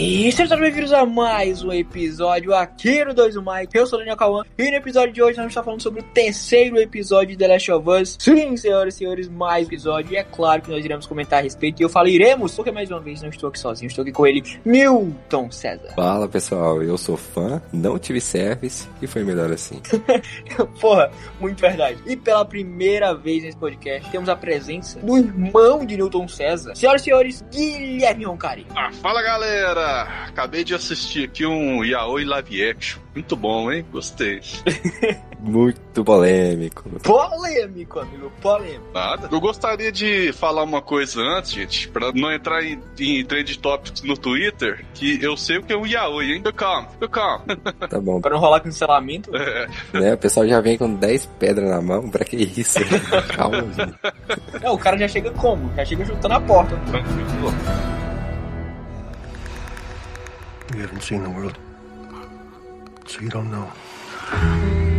E sejam bem-vindos a mais um episódio aqui no 2 do Mike. Eu sou o Daniel Kawan e no episódio de hoje nós vamos estar falando sobre o terceiro episódio de The Last of Us. Sim, senhoras e senhores, mais um episódio. E é claro que nós iremos comentar a respeito. E eu falo iremos, porque mais uma vez não estou aqui sozinho, estou aqui com ele, Milton César. Fala pessoal, eu sou fã, não tive service e foi melhor assim. Porra, muito verdade. E pela primeira vez nesse podcast temos a presença do irmão de Newton César. Senhoras e senhores, Guilherme Roncari. Ah, fala galera! Acabei de assistir aqui um Yaoi Live Action. Muito bom, hein? Gostei. Muito polêmico. Polêmico, amigo, polêmico. Nada. Eu gostaria de falar uma coisa antes, gente, pra não entrar em, em trend topics no Twitter, que eu sei o que é um Yaoi, hein? Fica calmo, fica calmo. Tá bom. Pra não rolar cancelamento. É. Né, o pessoal já vem com 10 pedras na mão, pra que isso? Calma, gente. Não, o cara já chega como? Já chega chutando a porta. Tranquilo. You haven't seen the world, so you don't know.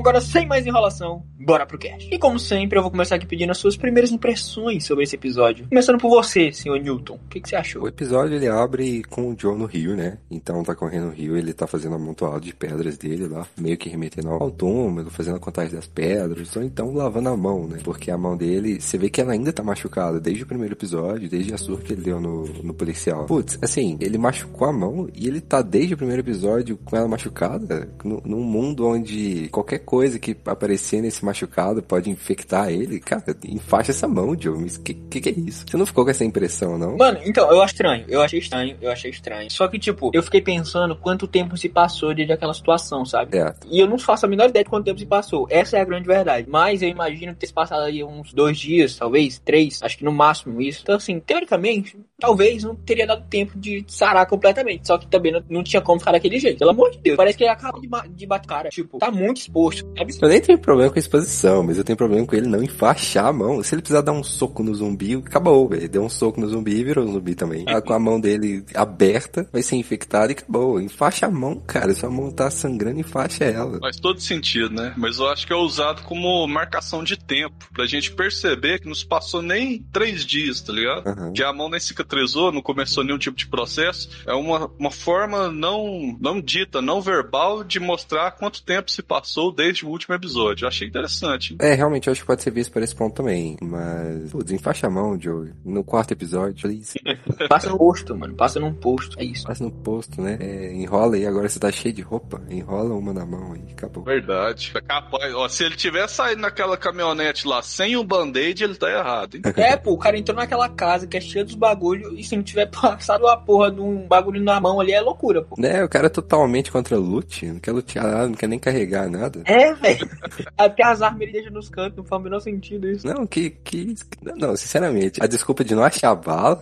Agora sem mais enrolação, bora pro cast. E como sempre, eu vou começar aqui pedindo as suas primeiras impressões sobre esse episódio. Começando por você, senhor Newton. O que, que você achou? O episódio ele abre com o Joe no rio, né? Então tá correndo no rio, ele tá fazendo amontoado de pedras dele lá, meio que remetendo ao túmulo, fazendo a contagem das pedras, ou então lavando a mão, né? Porque a mão dele, você vê que ela ainda tá machucada desde o primeiro episódio, desde a surra que ele deu no, no policial. Putz, assim, ele machucou a mão e ele tá desde o primeiro episódio com ela machucada, num mundo onde qualquer coisa que aparecer nesse machucado pode infectar ele. Cara, enfaixa essa mão, Joe. Mas que, que que é isso? Você não ficou com essa impressão, não? Mano, então, eu acho estranho. Eu achei estranho, eu achei estranho. Só que, tipo, eu fiquei pensando quanto tempo se passou desde aquela situação, sabe? É. E eu não faço a menor ideia de quanto tempo se passou. Essa é a grande verdade. Mas eu imagino que ter se passado aí uns dois dias, talvez, três, acho que no máximo isso. Então, assim, teoricamente, talvez não teria dado tempo de sarar completamente. Só que também não, não tinha como ficar daquele jeito. Pelo amor de Deus. Parece que ele acaba de, de bater cara. Tipo, tá muito exposto. Sabe? Eu nem tenho problema com a exposição, mas eu tenho problema com ele não enfaixar a mão. Se ele precisar dar um soco no zumbi, acabou, velho. Deu um soco no zumbi e virou um zumbi também. Ah, com a mão dele aberta, vai ser infectado e acabou. Enfaixa a mão, cara. Sua mão tá sangrando, enfaixa ela. Faz todo sentido, né? Mas eu acho que é usado como marcação de tempo, pra gente perceber que não se passou nem três dias, tá ligado? Aham. Que a mão nem cicatrizou, não começou nenhum tipo de processo. É uma, uma forma não, não dita, não verbal de mostrar quanto tempo se passou desde o último episódio. Eu achei interessante. É, realmente, eu acho que pode ser visto por esse ponto também. Mas, putz, enfaixa a mão, Joe. No quarto episódio, please. Passa no posto, mano. Passa num posto. É isso. Passa no posto, né? É, enrola aí, agora você tá cheio de roupa. Enrola uma na mão e acabou. Verdade. É capaz. Ó, se ele tivesse saído naquela caminhonete lá sem o band-aid, ele tá errado, hein? É, pô, o cara entrou naquela casa que é cheia dos bagulho e se não tiver passado uma porra de um bagulho na mão ali é loucura, pô. Né, o cara é totalmente contra loot, não quer lutear nada, não quer nem carregar nada. É, velho. Até as armas ele deixa nos cantos, não faz o menor sentido isso. Não, que, que. Não, sinceramente, a desculpa de não achar bala,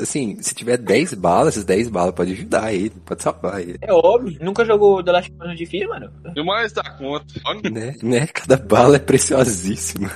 assim, se tiver 10 balas, essas 10 balas pode ajudar ele, pode salvar ele. É óbvio. Nunca jogou The Last of Us no difícil, mano? Demais da conta. Né, né? Cada bala é preciosíssima.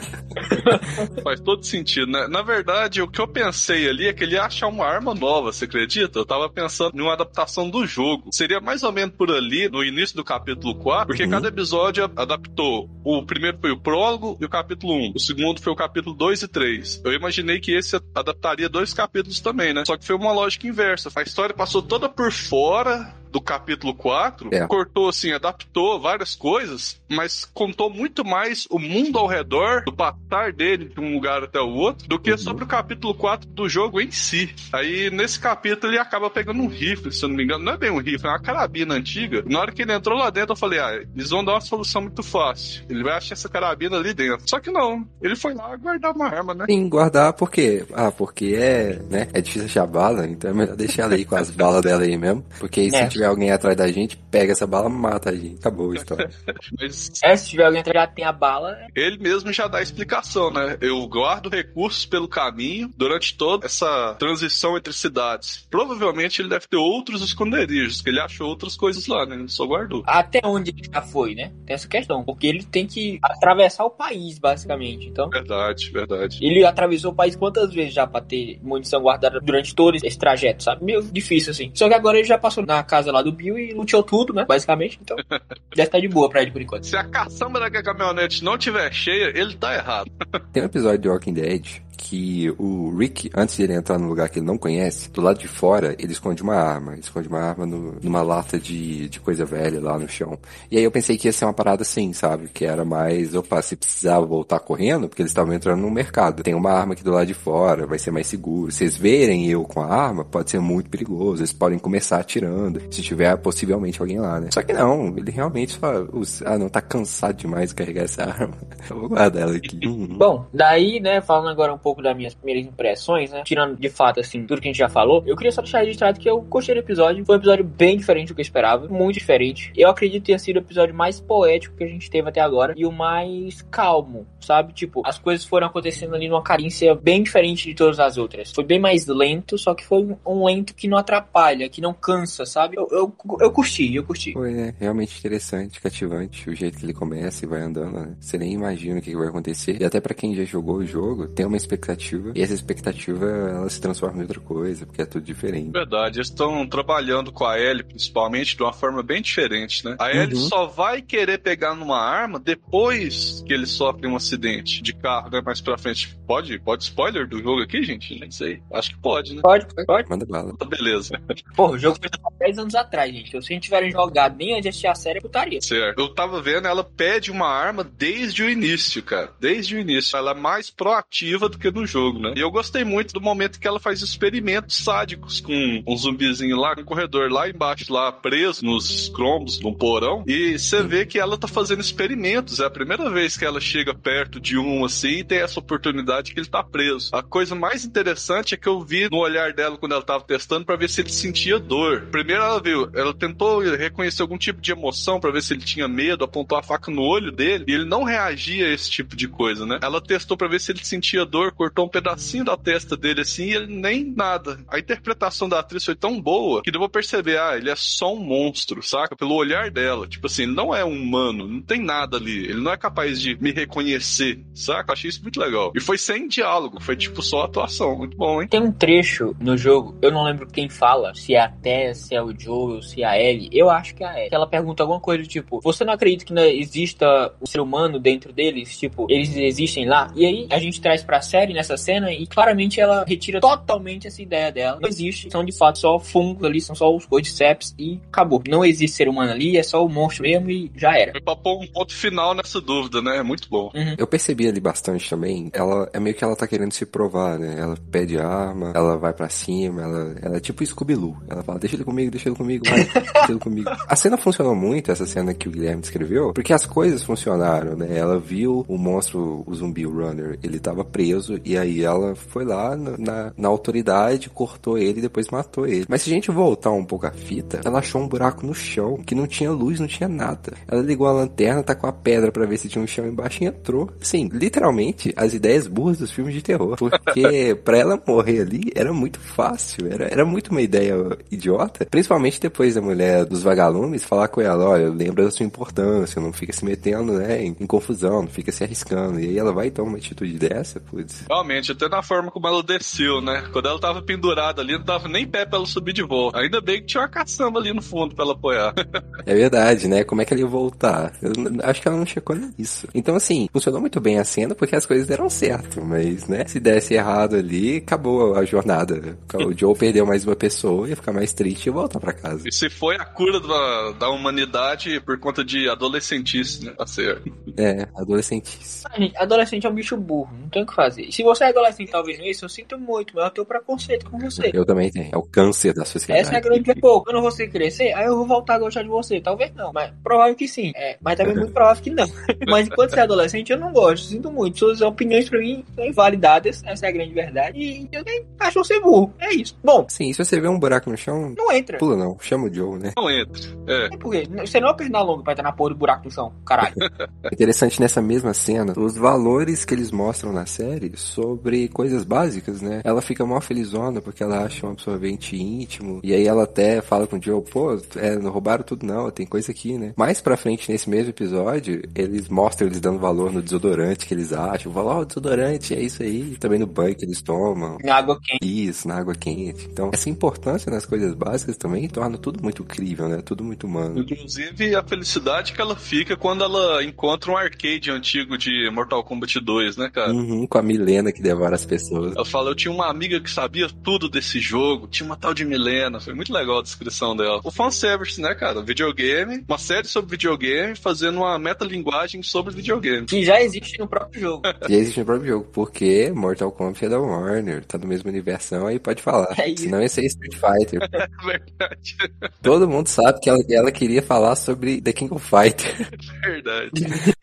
Faz todo sentido, né? Na verdade, o que eu pensei ali é que ele ia achar uma arma nova, você acredita? Eu tava pensando em uma adaptação do jogo. Seria mais ou menos por ali, no início do capítulo 4, porque Uhum. cada episódio adaptou. O primeiro foi o prólogo e o capítulo 1. O segundo foi o capítulo 2 e 3. Eu imaginei que esse adaptaria dois capítulos também, né? Só que foi uma lógica inversa. A história passou toda por fora do capítulo 4, É. cortou assim, adaptou várias coisas, mas contou muito mais o mundo ao redor, do passar dele de um lugar até o outro, do que Uhum. sobre o capítulo 4 do jogo em si. Aí nesse capítulo ele acaba pegando um rifle, se eu não me engano, não é bem um rifle, é uma carabina antiga. Na hora que ele entrou lá dentro, eu falei, ah, eles vão dar uma solução muito fácil. Ele vai achar essa carabina ali dentro. Só que não, ele foi lá guardar uma arma, né? Sim, guardar por quê? Ah, porque é, né? É difícil achar bala, então é melhor deixar ela aí com as balas dela aí mesmo. Porque aí É. se tiver alguém atrás da gente, pega essa bala, mata a gente. Acabou a história. Mas É, se tiver alguém atrás já tem a bala. ele mesmo já dá a explicação, né? Eu guardo recursos pelo caminho durante toda essa transição entre cidades. Provavelmente ele deve ter outros esconderijos, que ele achou outras coisas lá, né? Ele só guardou. Até onde ele já foi, né? Tem essa questão. Porque ele tem que atravessar o país, basicamente. Então. Verdade, verdade. Ele atravessou o país quantas vezes já pra ter munição guardada durante todo esse trajeto, sabe? Meio difícil, assim. Só que agora ele já passou na casa lá do Bill e luteou tudo, né? Basicamente. Então, deve estar de boa pra ele por enquanto. Se a caçamba da caminhonete não tiver cheia, ele tá errado. Tem um episódio de Walking Dead que o Rick, antes de ele entrar num lugar que ele não conhece, do lado de fora, ele esconde uma arma. Ele esconde uma arma no, numa lata de, de coisa velha lá no chão. E aí eu pensei que ia ser uma parada assim, sabe? Que era mais, opa, se precisava voltar correndo, porque eles estavam entrando no mercado. Tem uma arma aqui do lado de fora, vai ser mais seguro. Se vocês verem eu com a arma, pode ser muito perigoso. Eles podem começar atirando, se tiver possivelmente alguém lá, né? Só que não, ele realmente só, ah, não, tá cansado demais de carregar essa arma. Eu vou guardar ela aqui. Bom, daí, né, falando agora um pouco das minhas primeiras impressões, né, tirando de fato, assim, tudo que a gente já falou, eu queria só deixar registrado que eu gostei do episódio. Foi um episódio bem diferente do que eu esperava, muito diferente. Eu acredito ter sido o episódio mais poético que a gente teve até agora e o mais calmo, sabe? Tipo, as coisas foram acontecendo ali numa carência bem diferente de todas as outras. Foi bem mais lento, só que foi um lento que não atrapalha, que não cansa, sabe? Eu, eu, eu curti, eu curti. Foi, né? Realmente interessante, cativante, o jeito que ele começa e vai andando, né? Você nem imagina o que vai acontecer. E até para quem já jogou o jogo, tem uma expectativa, e essa expectativa, ela se transforma em outra coisa, porque é tudo diferente. Verdade, eles estão trabalhando com a Ellie, principalmente, de uma forma bem diferente, né? A Ellie Uhum. só vai querer pegar numa arma depois que ele sofre um acidente de carro, né? Mais pra frente. Pode? Pode spoiler do jogo aqui, gente? Nem sei. Acho que pode, né? Pode, pode. Manda bala. Tá beleza. Pô, o jogo foi há 10 anos atrás, gente. Se vocês tiverem jogado nem antes de assistir a série, é putaria. Certo. Eu tava vendo, ela pede uma arma desde o início, cara. Desde o início. Ela é mais proativa do que no jogo, né? E eu gostei muito do momento que ela faz experimentos sádicos com um zumbizinho lá no corredor, lá embaixo, lá preso nos crombos, num porão. E você vê que ela tá fazendo experimentos. É a primeira vez que ela chega perto de um assim e tem essa oportunidade que ele tá preso. A coisa mais interessante é que eu vi no olhar dela quando ela tava testando pra ver se ele sentia dor. Primeiro ela viu, ela tentou reconhecer algum tipo de emoção pra ver se ele tinha medo, apontou a faca no olho dele e ele não reagia a esse tipo de coisa, né? Ela testou pra ver se ele sentia dor, cortou um pedacinho da testa dele assim e ele nem nada. A interpretação da atriz foi tão boa que deu pra perceber, ah, ele é só um monstro, saca? Pelo olhar dela. Tipo assim, ele não é um humano, não tem nada ali. Ele não é capaz de me reconhecer, saca? Achei isso muito legal. E foi sem diálogo, foi tipo só atuação. Muito bom, hein? Tem um trecho no jogo, eu não lembro quem fala, se é a Tess, se é o Joel, se é a Ellie. Eu acho que é a Ellie. Ela pergunta alguma coisa tipo: Você não acredita que não exista o ser humano dentro deles? Tipo, eles existem lá? E aí a gente traz pra série nessa cena e claramente ela retira totalmente essa ideia dela. Não existe, são de fato só fungos ali, são só os cordyceps e acabou. Não existe ser humano ali, é só o monstro mesmo e já era. Foi pra pôr um ponto final nessa dúvida, né? É muito bom. Eu percebi ali bastante também. Ela é meio que ela tá querendo se provar, né? Ela pede arma, ela vai pra cima, ela, ela é tipo Scooby-Doo. Ela fala, deixa ele comigo, deixa ele comigo, vai, deixa ele comigo. A cena funcionou muito, essa cena que o Guilherme descreveu, porque as coisas funcionaram, né? Ela viu o monstro, o zumbi o runner, ele tava preso, e aí ela foi lá na, na, na autoridade, cortou ele e depois matou ele. Mas se a gente voltar um pouco a fita, ela achou um buraco no chão, que não tinha luz, não tinha nada. Ela ligou a lanterna, tá com a pedra pra ver se tinha um chão embaixo e entrou. Sim, literalmente, as ideias burras dos filmes de terror. Porque pra ela morrer ali era muito fácil, era, era muito uma ideia idiota. Principalmente depois da mulher dos vagalumes falar com ela, olha, lembra da sua importância, não fica se metendo, né, em, em confusão, não fica se arriscando. E aí ela vai tomar uma atitude dessa, putz. Realmente, até na forma como ela desceu, né? Quando ela tava pendurada ali, não dava nem pé pra ela subir de volta. Ainda bem que tinha uma caçamba ali no fundo pra ela apoiar. É verdade, né? Como é que ela ia voltar? Eu acho que ela não checou nisso. Então, assim, funcionou muito bem a cena porque as coisas deram certo, mas, né? Se desse errado ali, acabou a jornada. O Joe perdeu mais uma pessoa, ia ficar mais triste e voltar pra casa. E se foi a cura da, da humanidade por conta de adolescentice, né? Tá certo. É, adolescentice. Ah, gente, adolescente é um bicho burro, não tem o que fazer. Se você é adolescente tá ouvindo isso, eu sinto muito, mas eu tenho preconceito com você. Eu também tenho. É o câncer da sociedade. Essa é a grande não vou você crescer, aí eu vou voltar a gostar de você. Talvez não, mas provável que sim. É, mas também muito provável que não. mas enquanto você é adolescente, eu não gosto. Sinto muito. Suas opiniões pra mim são invalidadas. Essa é a grande verdade. E eu nem acho você burro. É isso. Bom, Sim, se você vê um buraco no chão, não entra. pula não. Chama o Joe, né? Não entra. É. É porque você não é perna longa pra entrar na porra do buraco do chão. Caralho. Interessante nessa mesma cena, os valores que eles mostram na série sobre coisas básicas, né? Ela fica mó felizona porque ela acha um absorvente íntimo. E aí ela até fala com o Joe, pô, é, não roubaram tudo não, tem coisa aqui, né? Mais pra frente, nesse mesmo episódio, eles mostram eles dando valor no desodorante que eles acham. Falam, ó, o desodorante, é isso aí. Também no banho que eles tomam. Em água quente. Isso, na água quente. Então, essa importância nas coisas básicas também torna tudo muito crível, né? Tudo muito humano. Inclusive a felicidade que ela fica quando ela encontra um arcade antigo de Mortal Kombat 2, né, cara? Uhum, com a Milena que devora as pessoas. Eu falo, eu tinha uma amiga que sabia tudo desse jogo, tinha uma tal de Milena, foi muito legal a descrição dela. O fanservice, né, cara? Videogame, uma série sobre videogame, fazendo uma metalinguagem sobre videogame. Que já existe no próprio jogo. Já existe no próprio jogo, porque Mortal Kombat é da Warner, tá no mesmo universo aí pode falar. É isso. Senão ia ser Street Fighter. Verdade, Todo mundo sabe que ela, ela queria falar sobre The King of Fighter. verdade.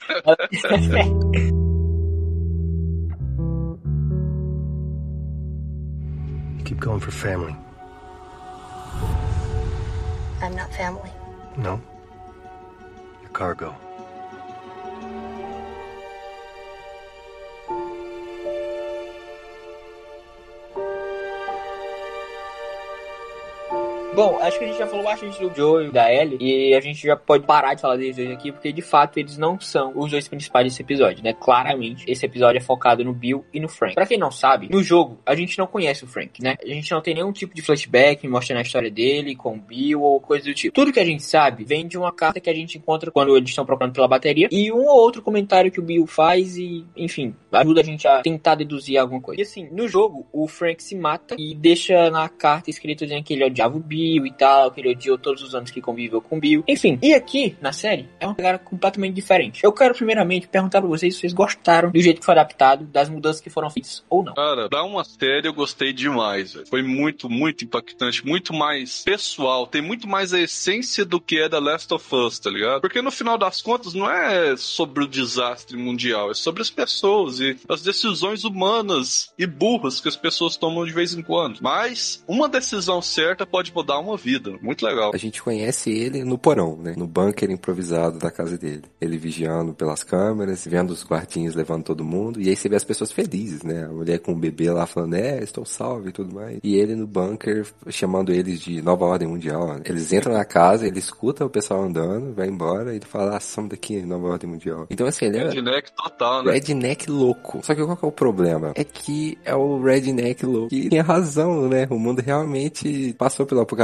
You keep going for family. I'm not family. No? Your cargo. Bom, acho que a gente já falou bastante do Joe e da Ellie, e a gente já pode parar de falar deles dois aqui, porque de fato eles não são os dois principais desse episódio, né? Claramente, esse episódio é focado no Bill e no Frank. Pra quem não sabe, no jogo, a gente não conhece o Frank, né? A gente não tem nenhum tipo de flashback mostrando a história dele com o Bill ou coisa do tipo. Tudo que a gente sabe vem de uma carta que a gente encontra quando eles estão procurando pela bateria, e um ou outro comentário que o Bill faz, e enfim, ajuda a gente a tentar deduzir alguma coisa. E assim, no jogo, o Frank se mata e deixa na carta escrito dizendo que ele odiava o Bill e tal, que ele odiou todos os anos que conviveu com Bill. Enfim, e aqui, na série, é uma pegada completamente diferente. Eu quero primeiramente perguntar pra vocês se vocês gostaram do jeito que foi adaptado, das mudanças que foram feitas ou não. Cara, pra uma série eu gostei demais, velho. Foi muito, muito impactante, muito mais pessoal, tem muito mais a essência do que é The Last of Us, tá ligado? Porque no final das contas não é sobre o desastre mundial, é sobre as pessoas e as decisões humanas e burras que as pessoas tomam de vez em quando. Mas uma decisão certa pode mudar uma vida. Muito legal. A gente conhece ele no porão, né? No bunker improvisado da casa dele. Ele vigiando pelas câmeras, vendo os guardinhas levando todo mundo. E aí você vê as pessoas felizes, né? A mulher com o bebê lá falando, é, estou salvo e tudo mais. E ele no bunker chamando eles de nova ordem mundial. né? Eles entram na casa, ele escuta o pessoal andando, vai embora e ele fala, ah, somos daqui, nova ordem mundial. Então assim, ele é Redneck total, né? redneck louco. Só que qual que é o problema? É que é o redneck louco que tem razão, né? O mundo realmente passou pelo apocalipse.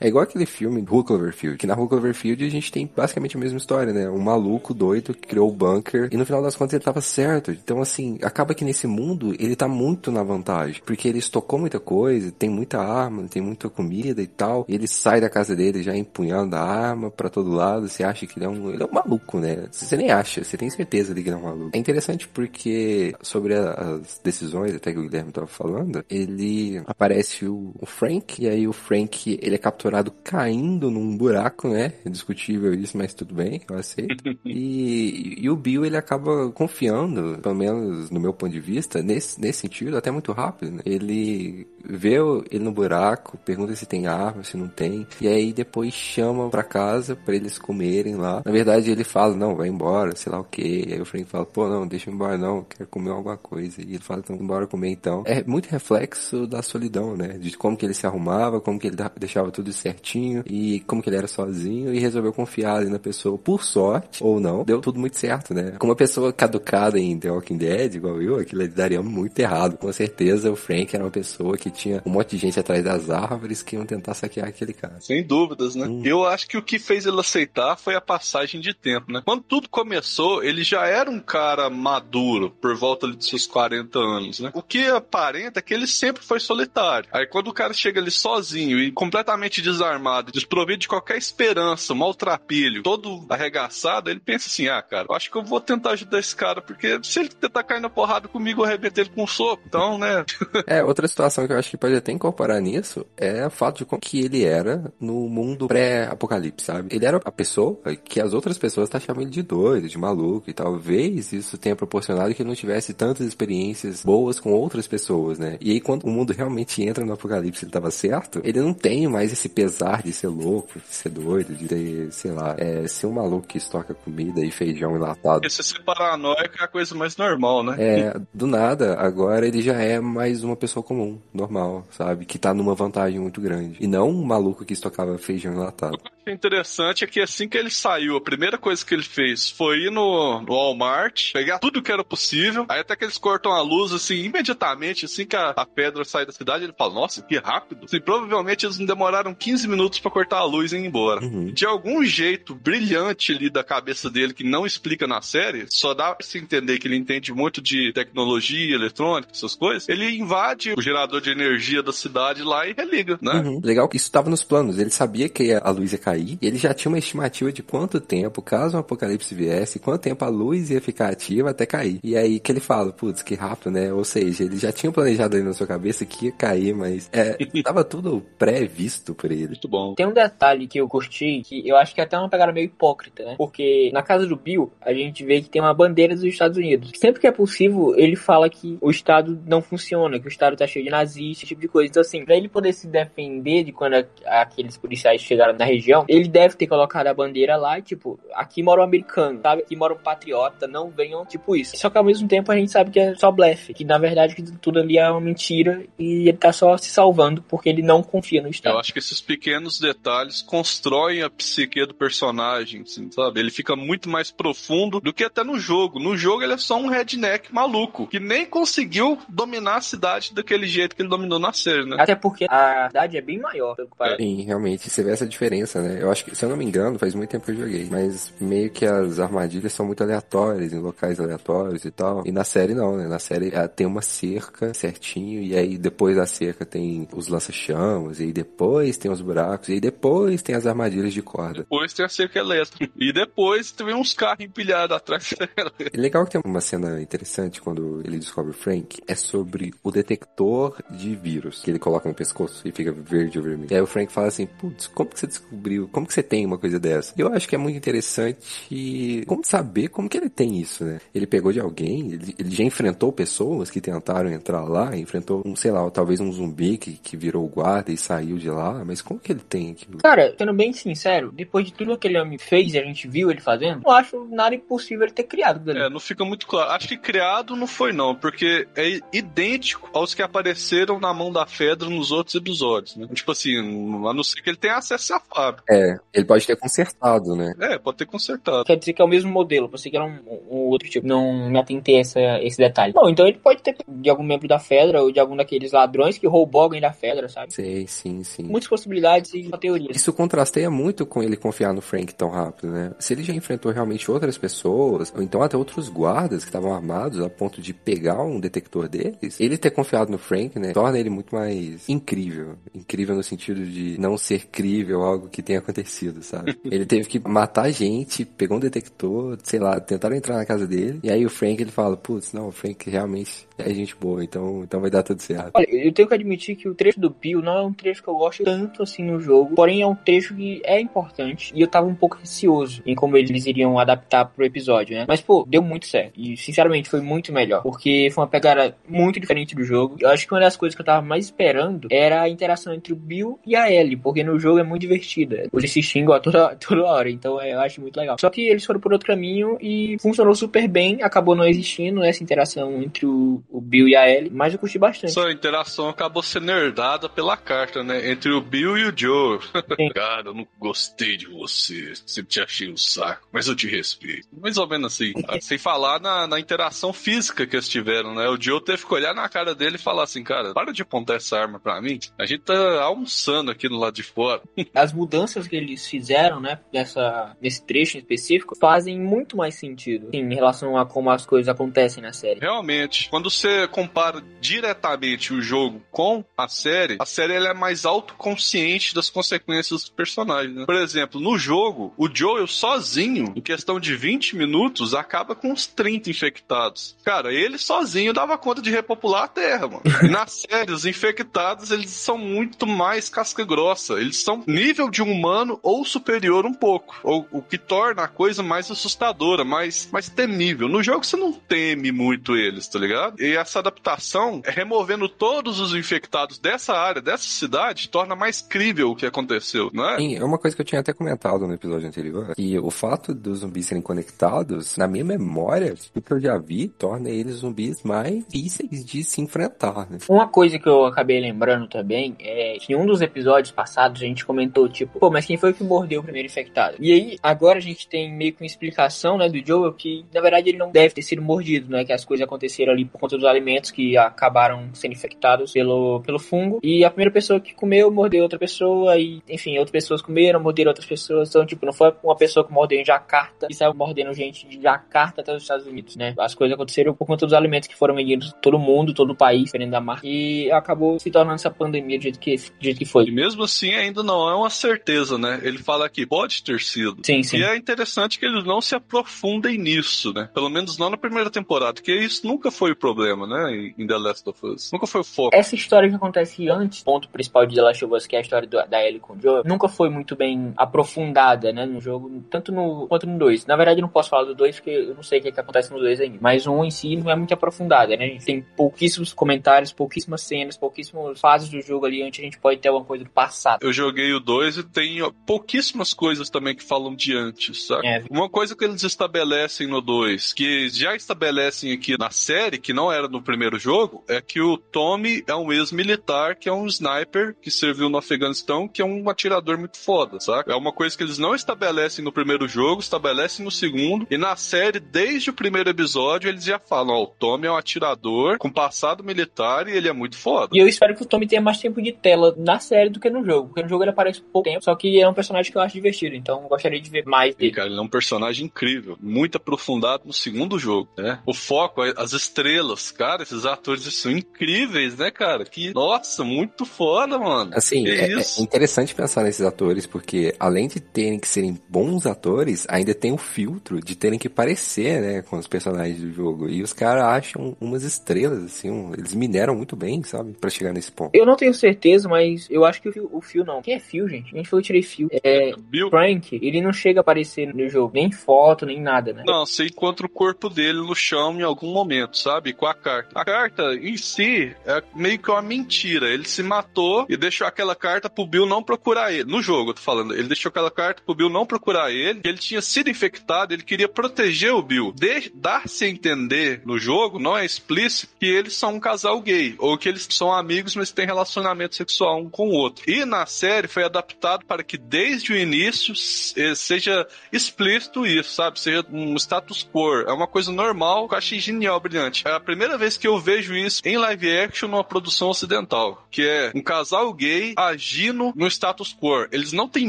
É igual aquele filme Rue Cloverfield, que na Rue Cloverfield a gente tem basicamente a mesma história, né? Um maluco doido que criou o bunker e no final das contas ele tava certo. Então assim, acaba que nesse mundo ele tá muito na vantagem, porque ele estocou muita coisa, tem muita arma, tem muita comida e tal. E ele sai da casa dele já empunhando a arma pra todo lado, você acha que ele é um, ele é um maluco, né? Você nem acha, você tem certeza de que ele é um maluco. É interessante porque sobre as decisões, até que o Guilherme tava falando, ele aparece o Frank, e aí o Frank, ele é capturado caindo num buraco, né? É discutível isso, mas tudo bem, eu aceito. E, e o Bill, ele acaba confiando, pelo menos no meu ponto de vista, nesse, nesse sentido, até muito rápido, né? Ele vê ele no buraco, pergunta se tem arma, se não tem, e aí depois chama pra casa pra eles comerem lá. Na verdade, ele fala, não, vai embora, sei lá o quê. E aí o Frank fala, pô, não, deixa eu ir embora não, quero comer alguma coisa. E ele fala, então, bora comer então. É muito reflexo da solidão, né? De como que ele se arrumava, como que ele deixava tudo certinho, e como que ele era sozinho, e resolveu confiar ali na pessoa. Por sorte, ou não, deu tudo muito certo, né? Com uma pessoa caducada em The Walking Dead, igual eu, aquilo daria muito errado. Com certeza o Frank era uma pessoa que tinha um monte de gente atrás das árvores que iam tentar saquear aquele cara. Sem dúvidas, né? Eu acho que o que fez ele aceitar foi a passagem de tempo, né? Quando tudo começou, ele já era um cara maduro, por volta dos seus 40 anos, né? O que aparenta é que ele sempre foi solitário. Aí quando o cara chega ali sozinho e completamente desarmado, desprovido de qualquer esperança, maltrapilho, todo arregaçado, ele pensa assim: ah, cara, acho que eu vou tentar ajudar esse cara, porque se ele tentar cair na porrada comigo, eu arrebento ele com um soco. Então, né? É, outra situação que eu acho que pode até incorporar nisso é o fato de como que ele era no mundo pré-apocalipse, sabe? Ele era a pessoa que as outras pessoas taxavam ele de doido, de maluco e talvez isso tenha proporcionado que ele não tivesse tantas experiências boas com outras pessoas, né? E aí quando o mundo realmente entra no apocalipse ele tava certo, ele não tem mais esse pesar de ser louco, de ser doido, de ter, sei lá, é, ser um maluco que estoca comida e feijão enlatado. Porque se ser paranoico é a coisa mais normal, né? É, do nada, agora ele já é mais uma pessoa comum, normal, sabe? Que tá numa vantagem muito grande. E não um maluco que estocava feijão enlatado. Interessante é que assim que ele saiu, a primeira coisa que ele fez foi ir no, no Walmart, pegar tudo que era possível. Aí até que eles cortam a luz, assim, imediatamente, assim que a, a pedra sai da cidade, ele fala, nossa, que rápido. Assim, provavelmente eles não demoraram 15 minutos para cortar a luz e ir embora. Uhum. De algum jeito brilhante ali da cabeça dele, que não explica na série, só dá pra se entender que ele entende muito de tecnologia, eletrônica, essas coisas, ele invade o gerador de energia da cidade lá e religa, né? Uhum. Legal que isso estava nos planos. Ele sabia que a luz ia cair e ele já tinha uma estimativa de quanto tempo, caso um apocalipse viesse, quanto tempo a luz ia ficar ativa até cair. E aí que ele fala, putz, que rápido, né? Ou seja, ele já tinha planejado ali na sua cabeça que ia cair, mas é, tava tudo pré-visto por ele. Muito bom. Tem um detalhe que eu curti, que eu acho que é até uma pegada meio hipócrita, né? Porque na casa do Bill, a gente vê que tem uma bandeira dos Estados Unidos. Sempre que é possível, ele fala que o Estado não funciona, que o Estado tá cheio de nazistas, esse tipo de coisa. Então, assim, pra ele poder se defender de quando a- aqueles policiais chegaram na região, ele deve ter colocado a bandeira lá e, tipo, aqui mora um americano, sabe? Aqui mora um patriota, não venham, tipo isso. Só que ao mesmo tempo a gente sabe que é só blefe, que na verdade tudo ali é uma mentira e ele tá só se salvando porque ele não confia no Estado. Eu acho que esses pequenos detalhes constroem a psique do personagem, assim, sabe? Ele fica muito mais profundo do que até no jogo. No jogo ele é só um redneck maluco, que nem conseguiu dominar a cidade daquele jeito que ele dominou na série, né? Até porque a cidade é bem maior, pelo que parece. Sim, realmente, você vê essa diferença, né? Eu acho que, se eu não me engano, faz muito tempo que eu joguei, mas meio que as armadilhas são muito aleatórias, em locais aleatórios e tal. E na série não, né? Na série ah, tem uma cerca certinho, e aí depois da cerca tem os lança-chamas, e aí depois tem os buracos, e aí depois tem as armadilhas de corda. Depois tem a cerca elétrica. E depois tem uns carros empilhados atrás dela. É legal que tem uma cena interessante quando ele descobre o Frank, é sobre o detector de vírus, que ele coloca no pescoço e fica verde ou vermelho. E aí o Frank fala assim, putz, como que você descobriu, como que você tem uma coisa dessa? Eu acho que é muito interessante como saber como que ele tem isso, né? Ele pegou de alguém, ele, ele já enfrentou pessoas que tentaram entrar lá, enfrentou, um, sei lá, talvez um zumbi que, que virou guarda e saiu de lá, mas como que ele tem aquilo? Cara, sendo bem sincero, depois de tudo que ele homem fez e a gente viu ele fazendo, não acho nada impossível ele ter criado ali. É, não fica muito claro. Acho que criado não foi, não, porque é idêntico aos que apareceram na mão da Fedra nos outros episódios, né? Tipo assim, a não ser que ele tenha acesso à fábrica. É, ele pode ter consertado, né? É, pode ter consertado. Quer dizer que é o mesmo modelo, pensei que era um, um outro tipo. Não me atentei a essa, esse detalhe. Bom, então ele pode ter de algum membro da Fedra ou de algum daqueles ladrões que roubou alguém da Fedra, sabe? Sei, sim, sim. Muitas possibilidades e uma teoria. Isso contrasteia muito com ele confiar no Frank tão rápido, né? Se ele já enfrentou realmente outras pessoas, ou então até outros guardas que estavam armados a ponto de pegar um detector deles, ele ter confiado no Frank, né? Torna ele muito mais incrível. Incrível no sentido de não ser crível algo que tenha acontecido, sabe? ele teve que matar gente, pegou um detector, sei lá, tentaram entrar na casa dele, e aí o Frank ele fala, putz, não, o Frank realmente é gente boa, então, então vai dar tudo certo. Olha, eu tenho que admitir que o trecho do Bill não é um trecho que eu gosto tanto assim no jogo, porém é um trecho que é importante e eu tava um pouco receoso em como eles iriam adaptar pro episódio, né? Mas, pô, deu muito certo e, sinceramente, foi muito melhor, porque foi uma pegada muito diferente do jogo. Eu acho que uma das coisas que eu tava mais esperando era a interação entre o Bill e a Ellie, porque no jogo é muito divertida. Eles se xingam a toda, toda hora, então é, eu acho muito legal. Só que eles foram por outro caminho e funcionou super bem, acabou não existindo essa interação entre o, o Bill e a Ellie, mas eu curti bastante. Essa interação acabou sendo herdada pela carta, né? Entre o Bill e o Joe. Cara, eu não gostei de você. Sempre te achei um saco, mas eu te respeito. Mais ou menos assim. Sem falar na, na interação física que eles tiveram, né? O Joe teve que olhar na cara dele e falar assim, cara, para de apontar essa arma pra mim. A gente tá almoçando aqui do lado de fora. as mudanças que eles fizeram, né, nessa, nesse trecho em específico, fazem muito mais sentido sim, em relação a como as coisas acontecem na série. Realmente, quando você compara diretamente o jogo com a série, a série ela é mais autoconsciente das consequências dos personagens. Né? Por exemplo, no jogo, o Joel sozinho, em questão de 20 minutos, acaba com uns 30 infectados. Cara, ele sozinho dava conta de repopular a Terra, mano. Na série, os infectados, eles são muito mais casca grossa. Eles são nível de humano ou superior um pouco. Ou, o que torna a coisa mais assustadora, mais, mais temível. No jogo, você não teme muito eles, tá ligado? E essa adaptação, é removendo todos os infectados dessa área, dessa cidade, torna mais crível o que aconteceu, não é? Sim, é uma coisa que eu tinha até comentado no episódio anterior, que o fato dos zumbis serem conectados, na minha memória, o que eu já vi, torna eles zumbis mais difíceis de se enfrentar, né? Uma coisa que eu acabei lembrando também é que em um dos episódios passados a gente comentou, tipo, pô, mas quem foi que mordeu o primeiro infectado? E aí, agora a gente tem meio que uma explicação, né, do Joel que, na verdade, ele não deve ter sido mordido, né, que as coisas aconteceram ali por conta dos alimentos que acabaram sendo infectados pelo, pelo fungo. E a primeira pessoa que comeu mordeu outra pessoa e, enfim, outras pessoas comeram, morderam outras pessoas. Então, tipo, não foi uma pessoa que mordeu em Jacarta e saiu mordendo gente de Jacarta até os Estados Unidos, né? As coisas aconteceram por conta dos alimentos que foram vendidos todo mundo, todo o país, diferente da marca. E acabou se tornando essa pandemia do jeito que, do jeito que foi. E mesmo assim, ainda não é uma certeza, né? Ele fala que pode ter sido. Sim, sim. E é interessante que eles não se aprofundem nisso, né? Pelo menos não na primeira temporada, porque isso nunca foi o problema, né? Em The Last of Us. Nunca foi o foco. Essa história que acontece antes, ponto principal de The Last of Us, que é a história do, da Ellie com o Joe, nunca foi muito bem aprofundada, né? No jogo, tanto no quanto no 2. Na verdade, eu não posso falar do 2, porque eu não sei o que, é que acontece no 2 ainda. Mas um em si não é muito aprofundada, né? A gente tem pouquíssimos comentários, pouquíssimas cenas, pouquíssimas fases do jogo ali, onde a gente pode ter alguma coisa do passado. Eu joguei o 2 e tem pouquíssimas coisas também que falam de antes, sabe? É. Uma coisa que eles estabelecem no 2, que já estabelecem aqui na série, que não era no primeiro jogo, é que o Tommy é um ex-militar, que é um sniper que serviu no Afeganistão, que é um atirador muito foda, sabe? É uma coisa que eles não estabelecem no primeiro jogo, estabelecem no segundo, e na série, desde o primeiro episódio, eles já falam, ó, o Tommy é um atirador com passado militar e ele é muito foda. E eu espero que o Tommy tenha mais tempo de tela na série do que no jogo. Porque no jogo ele aparece pouco tempo, só que é um personagem que eu acho divertido, então eu gostaria de ver mais E, dele. cara, ele é um personagem incrível, muito aprofundado no segundo jogo, né? O foco, as estrelas, cara, esses atores são incríveis, né, cara? Que, nossa, muito foda, mano. Assim, Que é, é isso? interessante pensar nesses atores, porque além de terem que serem bons atores, ainda tem o filtro de terem que parecer, né, com os personagens do jogo. E os caras acham umas estrelas, assim, um- eles mineram muito bem, sabe, Pra chegar nesse ponto. Eu não tenho certeza, mas eu acho que o Phil, o Phil não. Quem é Phil, gente? Quem foi que eu tirei Phil? É. Bill, Frank, ele não chega a aparecer no jogo, nem foto, nem nada, né? Não, você encontra o corpo dele no chão em algum momento, sabe? Com a carta. A carta em si é meio que uma mentira. Ele se matou e deixou aquela carta pro Bill não procurar ele. No jogo, eu tô falando. Ele deixou aquela carta pro Bill não procurar ele. Ele tinha sido infectado, ele queria proteger o Bill. Dar-se a entender no jogo, não é explícito, que eles são um casal gay. Ou que eles são amigos, mas têm relacionamento sexual um com o outro. E na série foi adaptado para que desde o início eh, seja explícito isso, sabe? Seja um status quo. É uma coisa normal que eu achei genial, brilhante. É a primeira vez que eu vejo isso em live action numa produção ocidental. Que é um casal gay agindo no status quo. Eles não têm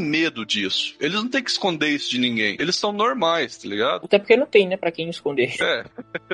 medo disso. Eles não têm que esconder isso de ninguém. Eles são normais, tá ligado? Até porque não tem, né, pra quem esconder. É,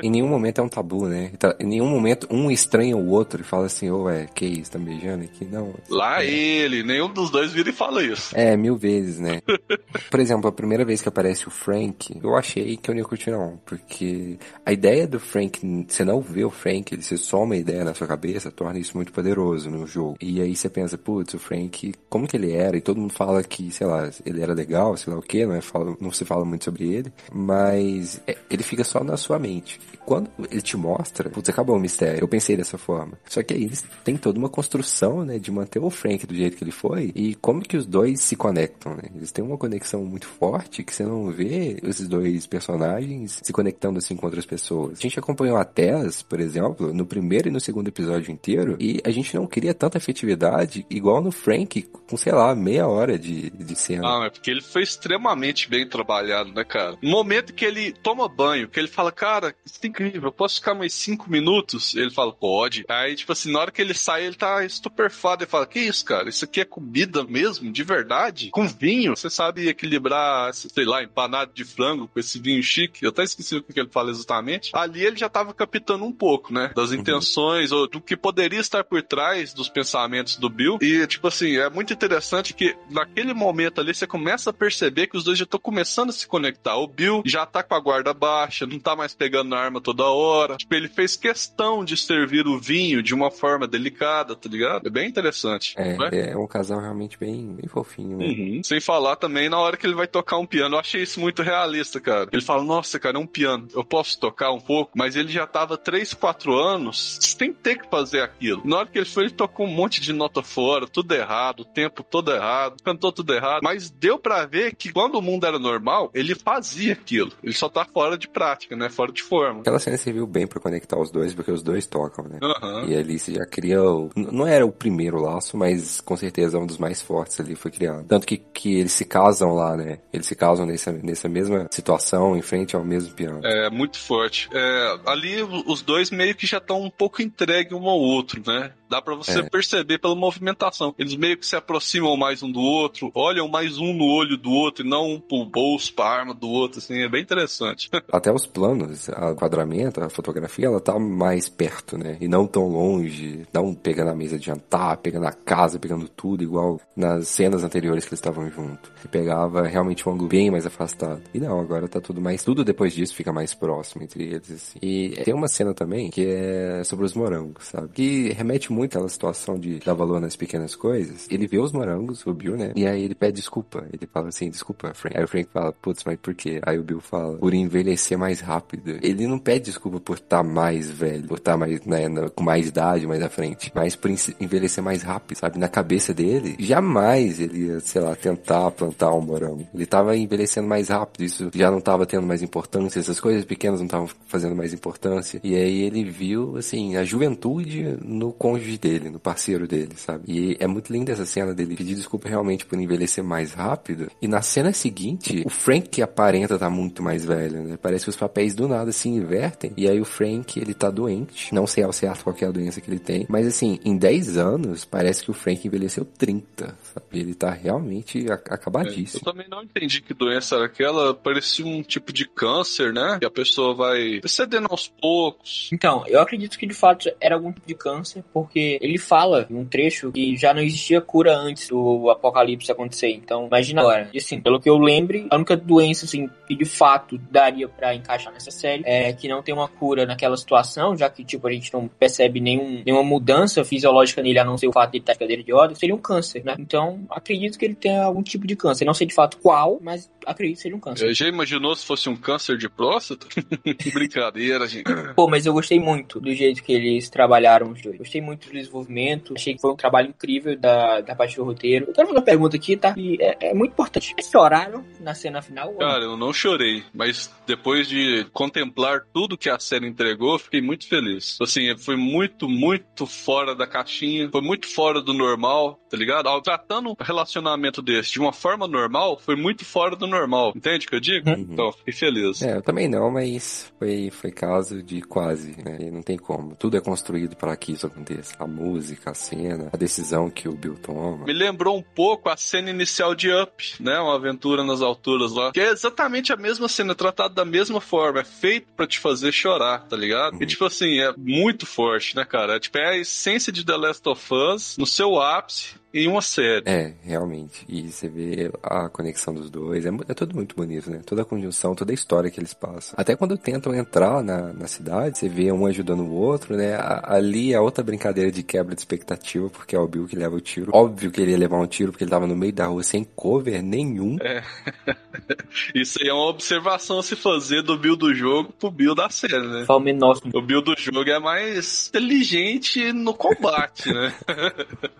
Em nenhum momento é um tabu, né? Tá- Em nenhum momento um estranha o outro e fala assim, ô, é, que isso, tá beijando aqui? Não. lá ele, nenhum dos dois vira e fala isso. É, mil vezes, né? Por exemplo, a primeira vez que aparece o Frank, eu achei que eu não ia curtir não, porque a ideia do Frank, você não vê o Frank, ele ser só uma ideia na sua cabeça, torna isso muito poderoso no jogo. E aí você pensa, putz, o Frank, como que ele era? E todo mundo fala que, sei lá, ele era legal, sei lá o que, não, é, fala, não se fala muito sobre ele, mas é, ele fica só na sua mente. E quando ele te mostra, putz, acabou o mistério. Eu pensei dessa forma. Só que aí eles têm toda uma construção, né, de manter o Frank do jeito que ele foi e como que os dois se conectam, né? Eles têm uma conexão muito forte que você não vê esses dois personagens se conectando assim com outras pessoas. A gente acompanhou a Tess, por exemplo, no primeiro e no segundo episódio inteiro e a gente não queria tanta afetividade igual no Frank, com, sei lá, meia hora de, de cena. Ah, é porque ele foi extremamente bem trabalhado, né, cara? No momento que ele toma banho, que ele fala, cara, isso é incrível, eu posso ficar mais cinco minutos? Ele fala, pode. Aí, tipo assim, na hora que ele sai, ele tá estupefato. Ele fala, que isso, cara? Isso aqui é comida mesmo? De verdade? Com vinho? Você sabe equilibrar, sei lá, empanado de frango com esse vinho chique? Eu até esqueci o que ele fala exatamente. Ali ele já tava captando um pouco, né? Das intenções ou do que poderia estar por trás dos pensamentos do Bill. E, tipo assim, é muito interessante que naquele momento ali você começa a perceber que os dois já estão começando a se conectar. O Bill já tá com a guarda baixa, não tá mais pegando na arma toda hora. Tipo, ele fez questão de servir o vinho de uma forma delicada, tá ligado? É bem interessante. É, é? é um casal realmente bem, bem fofinho, né? Uhum. Sem falar também na hora que ele vai tocar um piano. Eu achei isso muito realista, cara. Ele fala, nossa, cara, é um piano. Eu posso tocar um pouco, mas ele já tava 3, 4 anos, você tem que ter que fazer aquilo. Na hora que ele foi, ele tocou um monte de nota fora, tudo errado, o tempo todo errado, cantou tudo errado. Mas deu para ver que quando o mundo era normal, ele fazia aquilo. Ele só tá fora de prática, né? Fora de forma. Aquela cena serviu bem para conectar os dois, porque os dois tocam, né? Uhum. E ali você já criou. Não era o primeiro laço, mas com certeza é um dos mais fortes ali foi criado. Tanto que, que eles se casam lá, né? Eles se casam nessa, nessa mesma situação, em frente ao mesmo piano. É, muito forte. É, ali os dois meio que já estão um pouco entregues um ao outro, né? Dá para você É. perceber pela movimentação. Eles meio que se aproximam mais um do outro, olham mais um no olho do outro e não um pro bolso, pra arma do outro, assim, é bem interessante. Até os planos, o quadramento, a fotografia, ela tá mais perto, né? E não tão longe, não pegando a mesa de jantar, pegando a casa, pegando tudo, igual nas cenas anteriores que eles estavam juntos. Você pegava realmente um ângulo bem mais afastado. E não, agora tá tudo mais. Tudo depois disso fica mais próximo entre eles, assim. E tem uma cena também que é sobre os morangos, sabe? Que remete muito àquela situação de dar valor nas pequenas coisas. Ele vê os morangos, o Bill, né? E aí ele pede desculpa. Ele fala assim, desculpa, Frank. Aí o Frank fala, putz, mas por quê? Aí o Bill fala, por envelhecer mais rápido. Ele não pede desculpa por estar mais velho, por estar mais, né, com mais idade mais à frente, mas por envelhecer mais rápido, sabe? Na cabeça dele, jamais ele ia, sei lá, tentar plantar um morango. Ele tava envelhecendo mais rápido, isso já não tava tendo mais importância, essas coisas pequenas não estavam fazendo mais importância. E aí ele viu, assim, a juventude no cônjuge dele, no parceiro dele, sabe? E é muito linda essa cena dele pedir desculpa realmente por envelhecer mais rápido. E na cena seguinte, o Frank que aparenta tá muito mais velho, né? Parece que os papéis do nada se invertem. E aí o Frank, ele tá doente. Não sei ao certo qual que é a doença que ele tem. Mas assim, em 10 anos, parece que o Frank envelheceu 30, sabe? Ele tá realmente a- Eu acabadíssimo. também não entendi que doença era aquela, parecia um tipo de câncer, né? Que a pessoa vai cedendo aos poucos. Então, eu acredito que de fato era algum tipo de câncer, porque ele fala em um trecho que já não existia cura antes do apocalipse acontecer. Então, imagina agora. E assim, pelo que eu lembre, a única doença assim que de fato daria pra encaixar nessa série é que não tem uma cura naquela situação, já que tipo a gente não percebe nenhum, nenhuma mudança fisiológica nele a não ser o fato de ele estar de cadeira de rodas, seria um câncer, né? Então, acredito que ele tenha algum tipo de câncer. Não sei de fato qual, mas acredito que seja um câncer. Já imaginou se fosse um câncer de próstata? Brincadeira, gente. Pô, mas eu gostei muito do jeito que eles trabalharam os dois. Gostei muito do desenvolvimento. Achei que foi um trabalho incrível da, da parte do roteiro. Eu quero fazer uma pergunta aqui, tá? E é, é muito importante. Eles choraram na cena final? Cara, eu não chorei, mas depois de contemplar tudo que a série entregou, eu fiquei muito feliz. Assim, foi muito, muito fora da caixinha, foi muito fora do normal, tá ligado? Ao- Tratando um relacionamento desse de uma forma normal, foi muito fora do normal. Entende o que eu digo? Uhum. Então, fiquei feliz. É, eu também não, mas foi, foi caso de quase, né? E não tem como. Tudo é construído para que isso aconteça. A música, a cena, a decisão que o Bill toma. Me lembrou um pouco a cena inicial de Up, né? Uma aventura nas alturas lá. Que é exatamente a mesma cena, tratada da mesma forma. É feito pra te fazer chorar, tá ligado? E Uhum. tipo assim, é muito forte, né, cara? É, tipo, é a essência de The Last of Us no seu ápice em uma série. É, realmente. E você vê a conexão dos dois. É, é tudo muito bonito, né? Toda a conjunção, toda a história que eles passam. Até quando tentam entrar na, na cidade, você vê um ajudando o outro, né? A- ali é outra brincadeira de quebra de expectativa, porque é o Bill que leva o tiro. Óbvio que ele ia levar um tiro, porque ele tava no meio da rua sem cover nenhum. Isso aí é uma observação a se fazer do Bill do jogo pro Bill da série, né? Foi o menor, O Bill do jogo é mais inteligente no combate, né?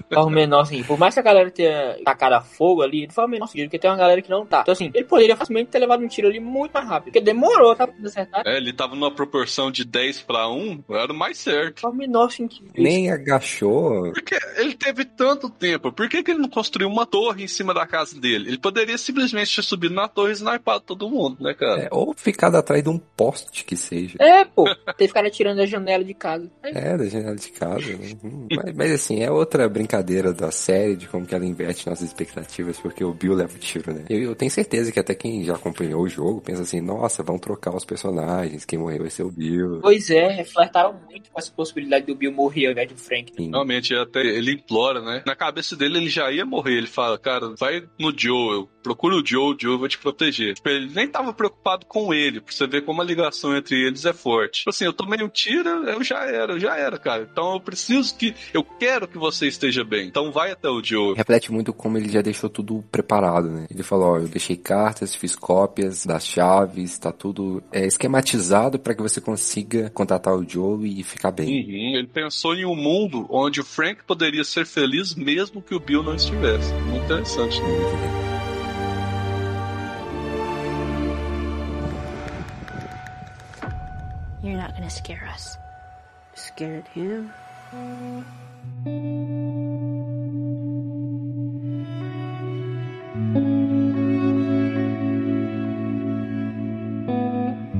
foi o menor, assim. Por mais que a galera tenha tacado a fogo ali, ele foi o menor sentido, porque tem uma galera que não tá. Então, assim, ele poderia facilmente ter levado um tiro ali muito mais rápido. Porque demorou, tá? Pra acertar. É, ele tava numa proporção de 10 pra 1, era o mais certo. Foi o menor sentido. Nem agachou. Porque ele teve tanto tempo, por que, que ele não construiu uma torre em cima da casa dele? Ele poderia simplesmente ter subido na torre e snipado todo mundo, né, cara? É, ou ficado atrás de um poste que seja. É, pô. Teve cara tirando da janela de casa. É, É, da janela de casa. Né? Hum, mas, mas, assim, é outra brincadeira da série de como que ela inverte nossas expectativas, porque o Bill leva o tiro, né? Eu, eu tenho certeza que até quem já acompanhou o jogo pensa assim, nossa, vão trocar os personagens, quem morrer vai ser o Bill. Pois é, flertaram muito com essa possibilidade do Bill morrer ao invés do Frank. Sim. Realmente, até ele implora, né? Na cabeça dele, ele já ia morrer. Ele fala, cara, vai no Joel, procura o Joel, o Joel vai te proteger. Tipo, ele nem tava preocupado com ele, pra você ver como a ligação entre eles é forte. Tipo assim, eu tomei um tiro, eu já era, eu já era, cara. Então eu preciso que, eu quero que você esteja bem. Então vai é o Joe. Reflete muito como ele já deixou tudo preparado, né? Ele falou, ó, eu deixei cartas, fiz cópias das chaves, tá tudo é, esquematizado para que você consiga contatar o Joe e ficar bem. Uhum, ele pensou em um mundo onde o Frank poderia ser feliz mesmo que o Bill não estivesse. Muito interessante. Né? Muito bem. You're not gonna scare us. Scared him?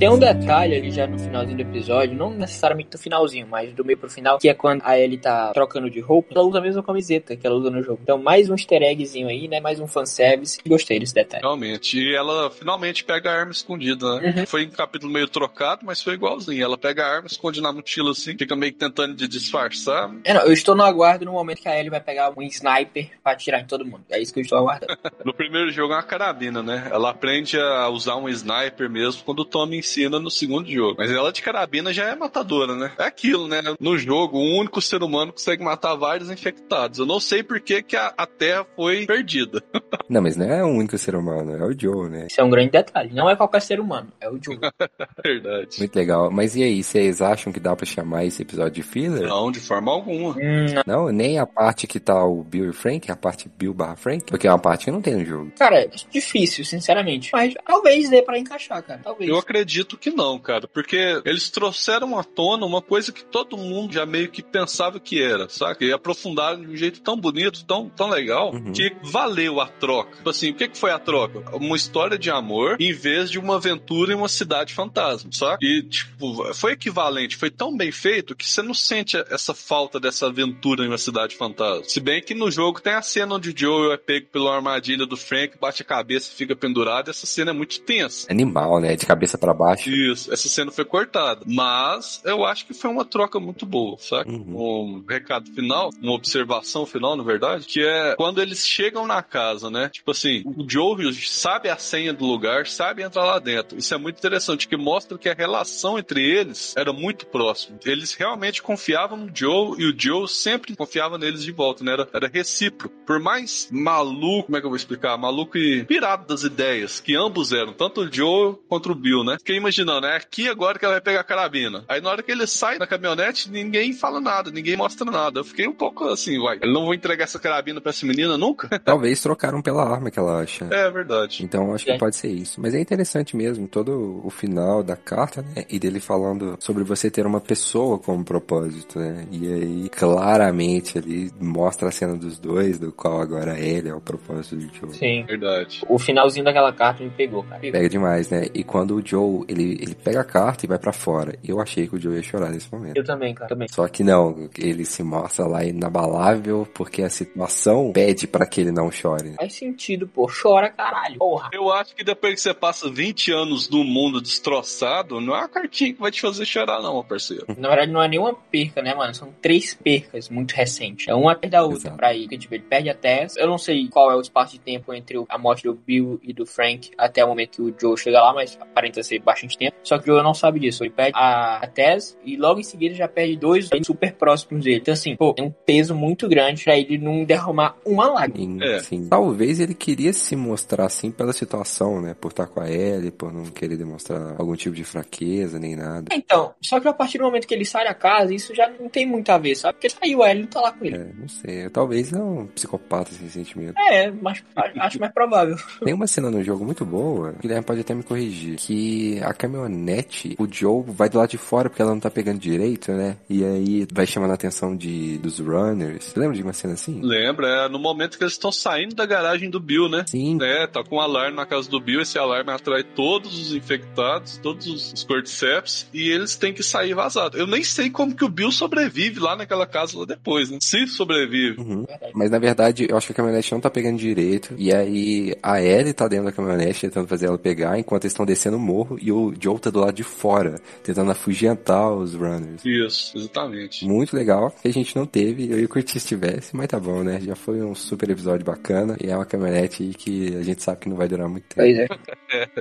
Tem um detalhe ali já no finalzinho do episódio, não necessariamente no finalzinho, mas do meio pro final, que é quando a Ellie tá trocando de roupa, ela usa a mesma camiseta que ela usa no jogo. Então, mais um easter eggzinho aí, né? Mais um fanservice. Gostei desse detalhe. Realmente. E ela finalmente pega a arma escondida, né? Uhum. Foi em capítulo meio trocado, mas foi igualzinho. Ela pega a arma, esconde na mochila assim, fica meio que tentando de disfarçar. É, não, eu estou no aguardo no momento que a Ellie vai pegar um sniper pra atirar em todo mundo. É isso que eu estou aguardando. No primeiro jogo é uma carabina, né? Ela aprende a usar um sniper mesmo quando o Tommy ensina no segundo jogo. Mas ela de carabina já é matadora, né? É aquilo, né? No jogo, o único ser humano consegue matar vários infectados. Eu não sei por que, que a, a Terra foi perdida. Não, mas não é o único ser humano, é o Joe, né? Isso é um grande detalhe. Não é qualquer ser humano, é o Joe. Verdade. Muito legal. Mas e aí, vocês acham que dá pra chamar esse episódio de filler? Não, de forma alguma. hum, não. Não, nem a parte que tá o Bill e o Frank, a parte Bill barra Frank, porque é uma parte que não tem no jogo. Cara, é difícil, sinceramente. Mas talvez dê pra encaixar, cara. Talvez. Eu acredito que não, cara, porque eles trouxeram à tona uma coisa que todo mundo já meio que pensava que era, saca? E aprofundaram de um jeito tão bonito, tão, tão legal, Uhum. que valeu a troca. Tipo assim, o que, que foi a troca? Uma história de amor em vez de uma aventura em uma cidade fantasma, saca? E, tipo, foi equivalente, foi tão bem feito que você não sente essa falta dessa aventura em uma cidade fantasma. Se bem que no jogo tem a cena onde o Joel é pego pela armadilha do Frank, bate a cabeça e fica pendurado, essa cena é muito tensa. Animal, né? De cabeça pra baixo. Isso, essa cena foi cortada. Mas eu acho que foi uma troca muito boa, sabe? Uhum. Um recado final, uma observação final, na verdade, que é quando eles chegam na casa, né? Tipo assim, o Joe sabe a senha do lugar, sabe entrar lá dentro. Isso é muito interessante, que mostra que a relação entre eles era muito próxima. Eles realmente confiavam no Joe e o Joe sempre confiava neles de volta, né? Era, era recíproco. Por mais maluco, como é que eu vou explicar? Maluco e pirado das ideias que ambos eram, tanto o Joe contra o Bill, né? Fiquei imaginando, é aqui agora que ela vai pegar a carabina. Aí na hora que ele sai na caminhonete, ninguém fala nada, ninguém mostra nada. Eu fiquei um pouco assim, uai, eu não vou entregar essa carabina pra essa menina nunca? Talvez trocaram pela arma que ela acha. É verdade. Então acho que É. pode ser isso. Mas é interessante mesmo, todo o final da carta, né? E dele falando sobre você ter uma pessoa como propósito, né? E aí, claramente, ali mostra a cena dos dois, do qual agora ele é o propósito do Joe. Sim. Verdade. O finalzinho daquela carta me pegou, cara. Pega demais, né? E quando o Joe, ele, ele pega a carta e vai pra fora. Eu achei que o Joe ia chorar nesse momento. Eu também, cara. Também. Só que não, ele se mostra lá inabalável porque a situação pede pra que ele não chore. né? Faz sentido, pô. Chora, caralho. Porra. Eu acho que depois que você passa 20 anos no mundo destroçado, não é uma cartinha que vai te fazer chorar, não, meu parceiro. Na verdade, não é nenhuma perca, né, mano? São três percas muito recentes. É uma atrás da outra Exato. pra ir. Porque, tipo, ele perde a Tess. Eu não sei qual é o espaço de tempo entre a morte do Bill e do Frank até o momento que o Joe chega lá, mas aparenta ser bastante tempo. Só que o Joe não sabe disso. Ele perde a, a Tess e logo em seguida já perde dois super próximos dele. Então, assim, pô, tem um peso muito grande pra ele não derramar uma lágrima. É. sim. Talvez ele queria se mostrar assim pela situação, né? Por estar com a Ellie, por não querer demonstrar algum tipo de fraqueza nem nada. Então, só que a partir do momento que ele sai da casa, isso já não tem muito a ver, sabe? Porque saiu, ele não tá lá com ele. É, não sei. Talvez é um psicopata sem sentimento. É, mas a- acho mais provável. Tem uma cena no jogo muito boa, o Guilherme pode até me corrigir, que a caminhonete, o Joe vai do lado de fora porque ela não tá pegando direito, né? E aí vai chamando a atenção de, dos runners. Você lembra de uma cena assim? Lembra? É no momento que eles estão saindo da garagem do Bill, né? Sim. É, tá com um alarme na casa do Bill, esse alarme atrai todos os infectados, todos os cordyceps, e eles têm que sair vazados. Eu nem sei como que o Bill sobrevive lá naquela casa lá depois, né? Se sobrevive. Uhum. Mas na verdade, eu acho que a caminhonete não tá pegando direito. E aí a Ellie tá dentro da caminhonete tentando fazer ela pegar, enquanto eles estão descendo o morro. E o Joe tá do lado de fora, tentando afugentar os runners. Isso, exatamente. Muito legal, que a gente não teve, eu ia curtir se tivesse, mas tá bom, né? Já foi um super episódio bacana, e é uma caminhonete aí que a gente sabe que não vai durar muito tempo. Pois é.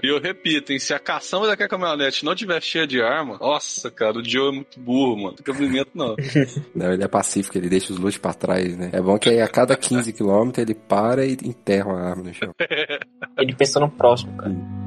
E eu repito, hein, se a caçamba daquela caminhonete não tiver cheia de arma, nossa, cara, o Joe é muito burro, mano. Não tem cabimento, não. Não, ele é pacífico, ele deixa os loot pra trás, né? É bom que aí a cada 15 km ele para e enterra uma arma no chão. Ele pensa no próximo, cara.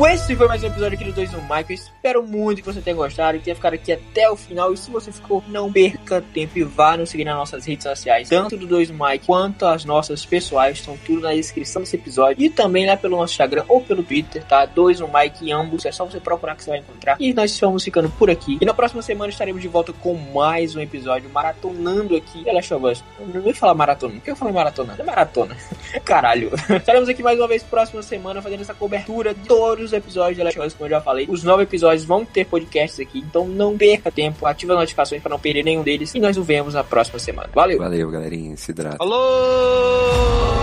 Então esse foi mais um episódio aqui do 2 no Mike. Eu espero muito que você tenha gostado e tenha ficado aqui até o final. E se você ficou, não perca tempo e vá nos seguir nas nossas redes sociais, tanto do 2 no Mike quanto as nossas pessoais. Estão tudo na descrição desse episódio. E também lá pelo nosso Instagram ou pelo Twitter, tá? 2 no Mike em ambos. É só você procurar que você vai encontrar. E nós estamos ficando por aqui. E na próxima semana estaremos de volta com mais um episódio maratonando aqui. Us. Eu não ia falar maratona. Por que eu falei maratona? É maratona. Caralho. Estaremos aqui mais uma vez próxima semana fazendo essa cobertura de os episódios de Last of Us, como eu já falei. Os nove episódios vão ter podcasts aqui, então não perca tempo, ativa as notificações para não perder nenhum deles e nós nos vemos na próxima semana. Valeu! Valeu, galerinha, se hidrata. Alô!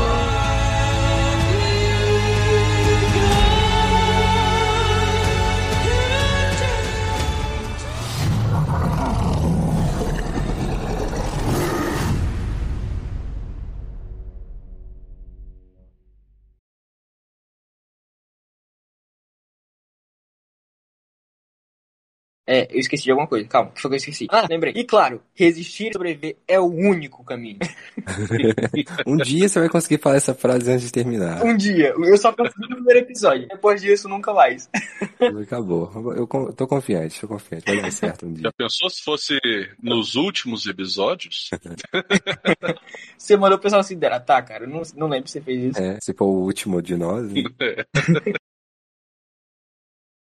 É, eu esqueci de alguma coisa. Calma, o que foi que eu esqueci? Ah, lembrei. E claro, resistir e sobreviver é o único caminho. Um dia você vai conseguir falar essa frase antes de terminar. um dia. Eu só consegui no primeiro episódio. Depois disso, nunca mais. Acabou. Eu tô confiante, tô confiante. Vai dar certo um dia. Já pensou se fosse nos últimos episódios? Você mandou o pessoal se hidratar, cara? Eu não, não lembro se você fez isso. É, se for o último de nós, né?